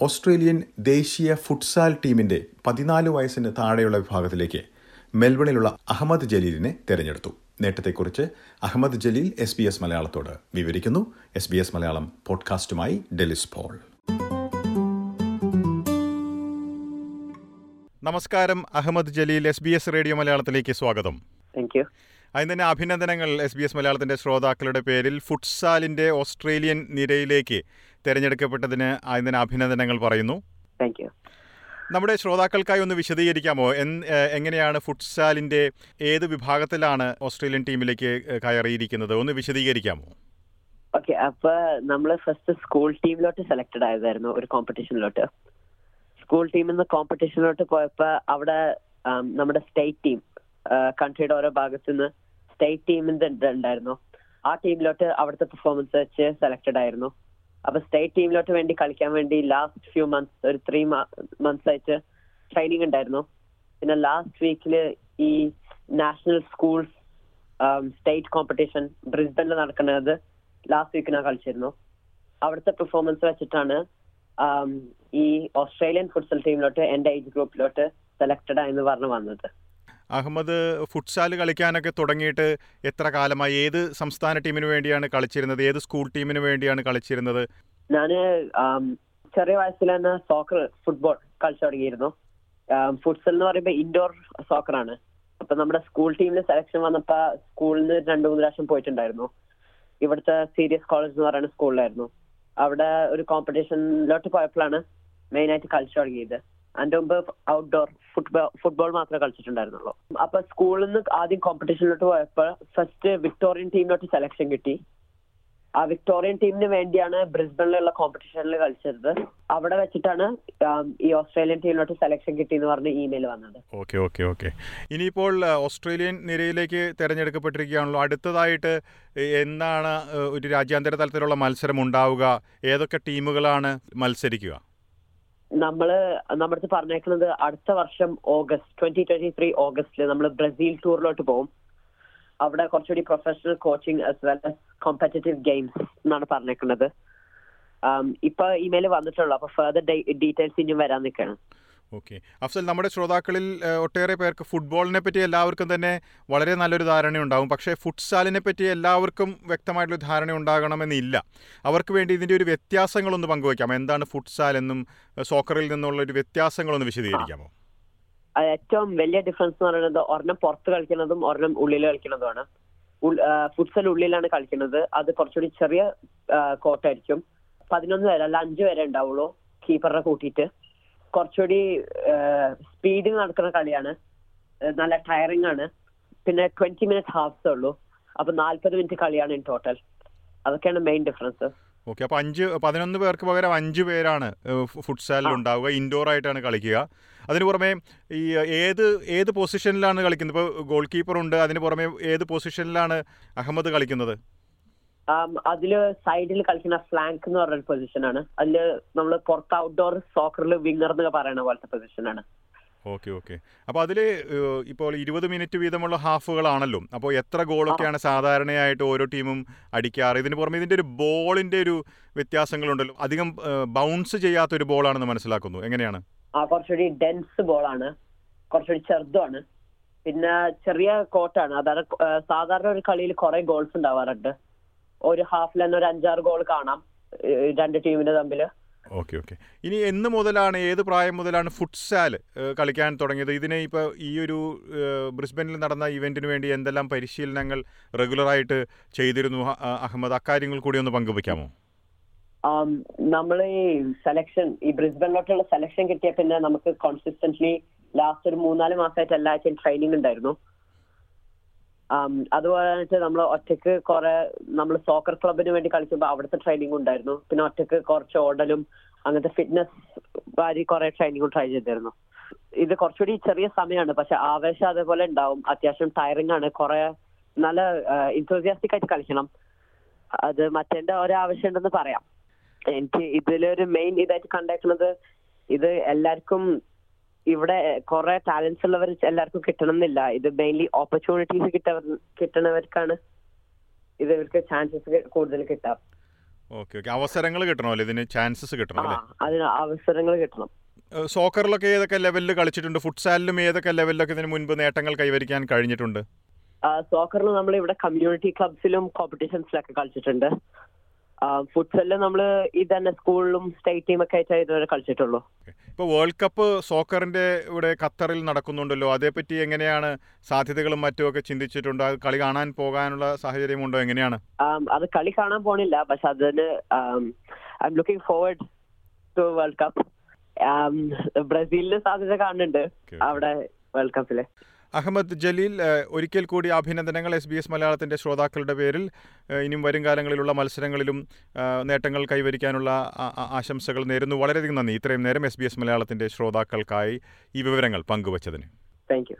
Australian ദേശീയ futsal ടീമിന്റെ പതിനാല് വയസ്സിന് താഴെയുള്ള വിഭാഗത്തിലേക്ക് മെൽബണിലുള്ള അഹമ്മദ് ജലീലിനെ തെരഞ്ഞെടുത്തു. നേട്ടത്തെക്കുറിച്ച് Ahammed Jaleel S B S മലയാളത്തോട് വിവരിക്കുന്നു. എസ് ബി എസ് മലയാളം പോഡ്കാസ്റ്റുമായി ഡെലിസ് പോൾ. നമസ്കാരം. Ahmed Jaleel S B S radio മലയാളത്തിലേക്ക് സ്വാഗതം. താങ്ക് യു അതിന് തന്നെ അഭിനന്ദനങ്ങൾ എസ് ബി എസ് മലയാളത്തിന്റെ ശ്രോതാക്കളുടെ പേരിൽ ഫുട്സാലിന്റെ ഓസ്ട്രേലിയൻ നിരയിലേക്ക് തിരഞ്ഞെടുക്കപ്പെട്ടതിന് അതിന് തന്നെ അഭിനന്ദനങ്ങൾ പറയുന്നു. താങ്ക് യു നമ്മുടെ ശ്രോതാക്കൾക്കായി ഒന്ന് വിശദീകരിക്കാമോ? എങ്ങനെയാണ് ഫുട്സാലിന്റെ ഏത് വിഭാഗത്തിലാണ് ഓസ്ട്രേലിയൻ ടീമിലേക്ക് കയറിയിരിക്കുന്നത്? ഒന്ന് വിശദീകരിക്കാമോ? ഓക്കെ അപ്പൊ നമ്മൾ ഫസ്റ്റ് സ്കൂൾ ടീമിലോട്ട് സെലക്ടഡ് ആയതായിരുന്നു ഒരു കോമ്പറ്റീഷനിലോട്ട് സ്കൂൾ ടീമിൽ നിന്ന് കോമ്പറ്റീഷനിലോട്ട് പോയപ്പോ അവിടെ നമ്മുടെ സ്റ്റേറ്റ് ടീം കൺട്രിയുടെ ഓരോ ഭാഗത്തു നിന്ന് സ്റ്റേറ്റ് ടീമിന്റെ ഉണ്ടായിരുന്നു ആ ടീമിലോട്ട് അവിടുത്തെ പെർഫോമൻസ് വെച്ച് സെലക്ടഡ് ആയിരുന്നു. അപ്പൊ സ്റ്റേറ്റ് ടീമിലോട്ട് വേണ്ടി കളിക്കാൻ വേണ്ടി ലാസ്റ്റ് ഫ്യൂ മന്ത്സ് ഒരു ത്രീ മന്ത്സ് ആയിട്ട് ട്രെയിനിങ് ഉണ്ടായിരുന്നു. പിന്നെ ലാസ്റ്റ് വീക്കിൽ ഈ നാഷണൽ സ്കൂൾസ് സ്റ്റേറ്റ് കോമ്പറ്റീഷൻ ബ്രിസ്ബനിൽ നടക്കുന്നത് ലാസ്റ്റ് വീക്ക് ഞാൻ കളിച്ചിരുന്നു. അവിടുത്തെ പെർഫോമൻസ് വെച്ചിട്ടാണ് ഈ ഓസ്ട്രേലിയൻ ഫുട്സൽ ടീമിലോട്ട് എന്റെ ഏജ് ഗ്രൂപ്പിലോട്ട് സെലക്ടഡ് ആയെന്ന് പറഞ്ഞു വന്നത്. അഹമ്മദ് ഫുട്സാൽ കളിക്കാനൊക്കെ തുടങ്ങിയിട്ട് എത്ര കാലമായി? ഏത് സംസ്ഥാന ടീമിന് വേണ്ടിയാണ് കളിച്ചിരുന്നത്? ഏത് സ്കൂൾ ടീമിന് വേണ്ടിയാണ് കളിച്ചിരുന്നത്? ഞാൻ ചെറിയ വയസ്സിൽ തന്നെ സോക്കർ ഫുട്ബോൾ കളിച്ചു തുടങ്ങിയിരുന്നു ഫുട്സൽ എന്ന് പറയുമ്പോൾ ഇൻഡോർ സോക്കർ ആണ്. അപ്പൊ നമ്മുടെ സ്കൂൾ ടീമിൽ സെലക്ഷൻ വന്നപ്പോ സ്കൂളിൽ നിന്ന് രണ്ടു മൂന്ന് പ്രാവശ്യം പോയിട്ടുണ്ടായിരുന്നു. ഇവിടുത്തെ സീരിയസ് കോളേജ് എന്ന് പറയുന്ന സ്കൂളിലായിരുന്നു അവിടെ ഒരു കോമ്പറ്റീഷനിലോട്ട് പോയപ്പോഴാണ് മെയിൻ ആയിട്ട് കളിച്ചു തുടങ്ങിയത് അതിന്റെ മുമ്പ് ഔട്ട്ഡോർ ഫുട്ബോൾ ഫുട്ബോൾ മാത്രമേ കളിച്ചിട്ടുണ്ടായിരുന്നുള്ളൂ. അപ്പൊ സ്കൂളിൽ നിന്ന് ആദ്യം കോമ്പറ്റീഷനിലോട്ട് പോയപ്പോൾ ഫസ്റ്റ് വിക്ടോറിയൻ ടീമിലോട്ട് സെലക്ഷൻ കിട്ടി. ആ വിക്ടോറിയൻ ടീമിന് വേണ്ടിയാണ് ബ്രിസ്ബണിലുള്ള കോമ്പറ്റീഷനിൽ കളിച്ചത്. അവിടെ വെച്ചിട്ടാണ് ഈ ഓസ്ട്രേലിയൻ ടീമിലോട്ട് സെലക്ഷൻ കിട്ടി എന്ന് പറഞ്ഞ ഇമെയിൽ വന്നത്. Okay okay okay. ഇനിയിപ്പോൾ ഓസ്ട്രേലിയൻ നിരയിലേക്ക് തിരഞ്ഞെടുക്കപ്പെട്ടിരിക്കുകയാണല്ലോ. അടുത്തതായിട്ട് എന്താണ് ഒരു രാജ്യാന്തര തലത്തിലുള്ള മത്സരം ഉണ്ടാവുക? ഏതൊക്കെ ടീമുകളാണ് മത്സരിക്കുക? നമ്മൾ നമ്മുടെ പറഞ്ഞേക്കുന്നത് അടുത്ത വർഷം ഓഗസ്റ്റ് ട്വന്റി ട്വന്റി ത്രീ ഓഗസ്റ്റിൽ നമ്മൾ ബ്രസീൽ ടൂറിലോട്ട് പോകും അവിടെ കുറച്ചുകൂടി professional coaching as well as competitive games എന്നാണ് പറഞ്ഞേക്കുന്നത്. ഇപ്പൊ ഇമെയിൽ വന്നിട്ടുള്ളൂ. അപ്പൊ ഫെർദർ ഡീറ്റെയിൽസ് ഇനിയും വരാൻ നിൽക്കണം ഓക്കെ അഫ്സൽ നമ്മുടെ ശ്രോതാക്കളിൽ ഒട്ടേറെ പേർക്ക് ഫുട്ബോളിനെ പറ്റി എല്ലാവർക്കും തന്നെ വളരെ നല്ലൊരു ധാരണയുണ്ടാകും പക്ഷേ ഫുട്സാലിനെ പറ്റി എല്ലാവർക്കും വ്യക്തമായിട്ടുള്ള ധാരണ ഉണ്ടാകണമെന്നില്ല. അവർക്ക് വേണ്ടി ഇതിന്റെ ഒരു വ്യത്യാസങ്ങളൊന്ന് പങ്കുവയ്ക്കാം. എന്താണ് ഫുട്സാൽ എന്നും സോക്കറിൽ നിന്നുള്ള ഒരു വ്യത്യാസങ്ങളൊന്ന് വിശദീകരിക്കാമോ? ഏറ്റവും വലിയ ഡിഫറൻസ് എന്ന് പറയുന്നത് ഒരെണ്ണം പുറത്ത് കളിക്കുന്നതും ഒരെണ്ണം ഉള്ളിൽ കളിക്കുന്നതുമാണ്. ഫുട്സൽ ഉള്ളിലാണ് കളിക്കുന്നത്. അത് കുറച്ചുകൂടി ചെറിയ കോട്ടായിരിക്കും പതിനൊന്ന് വരെ അല്ല അഞ്ച് വരെ ഉണ്ടാവുള്ളൂ കീപ്പറിനെ കൂട്ടിയിട്ട്. കുറച്ചുകൂടി സ്പീഡിൽ നടക്കുന്ന കളിയാണ്. നല്ല ടയറിംഗ് ആണ്. പിന്നെ ട്വന്റി മിനിറ്റ് ഹാഫ്സേ ഉള്ളൂ. അപ്പൊ നാല്പത് മിനിറ്റ് കളിയാണ് ഇൻ ടോട്ടൽ അതൊക്കെയാണ് മെയിൻ ഡിഫറൻസ് ഓക്കെ അപ്പോൾ അഞ്ച് പതിനൊന്ന് പേർക്ക് പകരം അഞ്ച് പേരാണ് ഫുട്സാലിൽ ഉണ്ടാവുക. ഇൻഡോർ ആയിട്ടാണ് കളിക്കുക. അതിന് പുറമെ ഈ ഏത് ഏത് പൊസിഷനിലാണ് കളിക്കുന്നത്? ഇപ്പോൾ ഗോൾ കീപ്പർ ഉണ്ട്. അതിന് പുറമെ ഏത് പൊസിഷനിലാണ് അഹമ്മദ് കളിക്കുന്നത്? അതിൽ സൈഡിൽ കളിക്കുന്ന ഫ്ലാങ്ക് എന്ന് പറഞ്ഞ പൊസിഷനാണ് അതിൽ നമ്മൾ പുറത്ത് ഔട്ട്ഡോർ സോക്കറിൽ വിങ്ങർ എന്നൊക്കെ പറയുന്ന പോലത്തെ പൊസിഷനാണ് ഓക്കെ ഓക്കെ. അപ്പോൾ അതിൽ ഇപ്പോൾ ഇരുപത് മിനിറ്റ് വീതമുള്ള ഹാഫുകളാണല്ലോ അപ്പോൾ എത്ര ഗോളൊക്കെയാണ് സാധാരണയായിട്ട് ഓരോ ടീമും അടിക്കാറ്? ഇതിന് പുറമെ ഇതിന്റെ ഒരു ബോളിന്റെ ഒരു വ്യത്യാസങ്ങളുണ്ടല്ലോ. അധികം ബൗൺസ് ചെയ്യാത്ത ഒരു ബോളാണെന്ന് മനസ്സിലാക്കുന്നു. എങ്ങനെയാണ്? ആ കുറച്ചുകൂടി ഡെൻസ് ബോളാണ് കുറച്ചുകൂടി ചെറുതാണ് പിന്നെ ചെറിയ കോട്ടാണ് അതായത് സാധാരണ ഒരു കളിയിൽ കുറെ ഗോൾസ് ഉണ്ടാവാറുണ്ട്. ഒരു ഹാഫിൽ തന്നെ ഒരു അഞ്ചാറ് ഗോൾ കാണാം രണ്ട് ടീമിന് തമ്മിൽ ഓക്കെ ഓക്കെ. ഇനി എന്ന് മുതലാണ് ഏത് പ്രായം മുതലാണ് ഫുട്സാൽ കളിക്കാൻ തുടങ്ങിയത്? ഇതിനെ ഇപ്പോൾ ഈ ഒരു ബ്രിസ്ബനിൽ നടന്ന ഇവന്റിന് വേണ്ടി എന്തെല്ലാം പരിശീലനങ്ങൾ റെഗുലറായിട്ട് ചെയ്തിരുന്നു? അഹമ്മദ് അക്കാര്യങ്ങൾ കൂടി ഒന്ന് പങ്കുവയ്ക്കാമോ നമ്മൾ ഈ സെലക്ഷൻ ഈ ബ്രിസ്ബനിലോട്ടുള്ള സെലക്ഷൻ കിട്ടിയ പിന്നെ നമുക്ക് കോൺസിസ്റ്റന്റ്ലി ലാസ്റ്റ് ഒരു മൂന്നാൽ മാസമായിട്ട് എല്ലാ ആഴ്ചയും ട്രെയിനിങ് ഉണ്ടായിരുന്നു. ആം, വെച്ചാൽ നമ്മൾ ഒറ്റയ്ക്ക് കുറെ നമ്മൾ സോക്കർ ക്ലബിന് വേണ്ടി കളിക്കുമ്പോൾ അവിടുത്തെ ട്രെയിനിങ് ഉണ്ടായിരുന്നു. പിന്നെ ഒറ്റയ്ക്ക് കുറച്ച് ഓടലും അങ്ങനത്തെ ഫിറ്റ്നസ് വാരി കുറെ ട്രെയിനിങ്ങും ട്രൈ ചെയ്തിരുന്നു. ഇത് കുറച്ചുകൂടി ചെറിയ സമയമാണ് പക്ഷെ ആവേശം അതേപോലെ ഉണ്ടാവും. അത്യാവശ്യം ടയറിങ് ആണ്. കുറെ നല്ല ഇൻതോസിയാസ്റ്റിക് ആയിട്ട് കളിക്കണം. അത് മറ്റേന്റെ ഒരാവശ്യം ഉണ്ടെന്ന് പറയാം. എനിക്ക് ഇതിലൊരു മെയിൻ ഇതായിട്ട് കണ്ടേക്കുന്നത് ഇത് എല്ലാവർക്കും ഇവിടെ കുറെ ടാലൻസ് ഉള്ളവർ എല്ലാവർക്കും കിട്ടണം എന്നില്ല ഇത് മെയിൻലി ഓപ്പർച്യൂണിറ്റീസ് കിട്ടവർ കിട്ടണവർക്കാണ് ഇത് ഇവർക്ക് ചാൻസസ് കൂടുതൽ കിട്ടാം. ഓക്കെ ഓക്കെ അവസരങ്ങൾ കിട്ടണമല്ലോ? ഇതിന് ചാൻസസ് കിട്ടണം അതിന് അവസരങ്ങൾ കിട്ടണം. സോക്കറിലൊക്കെ ഏതൊക്കെ ലെവലിൽ കളിച്ചിട്ടുണ്ട്? ഫുട്സാലിലും ഏതൊക്കെ ലെവലിലൊക്കെ ഇതിന് മുൻപ് നേട്ടങ്ങൾ കൈവരിക്കാൻ കഴിഞ്ഞിട്ടുണ്ട്? സോക്കറിൽ നമ്മൾ ഇവിടെ കമ്മ്യൂണിറ്റി ക്ലബ്സിലും കോമ്പറ്റീഷൻസിലൊക്കെ കളിച്ചിട്ടുണ്ട്. ഫുട്സലിൽ നമ്മൾ ഇത് തന്നെ സ്കൂളിലും സ്റ്റേറ്റ് ടീമൊക്കെ ആയിട്ടേ ഇതുവരെ കളിച്ചിട്ടുള്ളൂ. ഇപ്പോൾ വേൾഡ് കപ്പ് സോക്കറിന്റെ ഇവിടെ ഖത്തറിൽ നടക്കുന്നുണ്ടല്ലോ. അതേപറ്റി എങ്ങനെയാണ് സാധ്യതകളും മറ്റും ഒക്കെ ചിന്തിച്ചിട്ടുണ്ട്? അത് കളി കാണാൻ പോകാനുള്ള സാഹചര്യമുണ്ടോ എങ്ങനെയാണ്? അത് കളി കാണാൻ പോണില്ല. പക്ഷെ അതിന് I'm looking forward to world cup ബ്രസീലിന് സാധ്യത കാണുന്നുണ്ട് അവിടെ വേൾഡ് കപ്പിൽ അഹമ്മദ് ജലീൽ ഒരിക്കൽ കൂടി അഭിനന്ദനങ്ങൾ എസ് ബി എസ് മലയാളത്തിന്റെ ശ്രോതാക്കളുടെ പേരിൽ ഇനിയും വരും കാലങ്ങളിലുള്ള മത്സരങ്ങളിലും നേട്ടങ്ങൾ കൈവരിക്കാനുള്ള ആശംസകൾ നേരുന്നു. വളരെയധികം നന്ദി. ഇത്രയും നേരം എസ് ബി എസ് മലയാളത്തിന്റെ ശ്രോതാക്കൾക്കായി ഈ വിവരങ്ങൾ പങ്കുവച്ചതിന്. താങ്ക്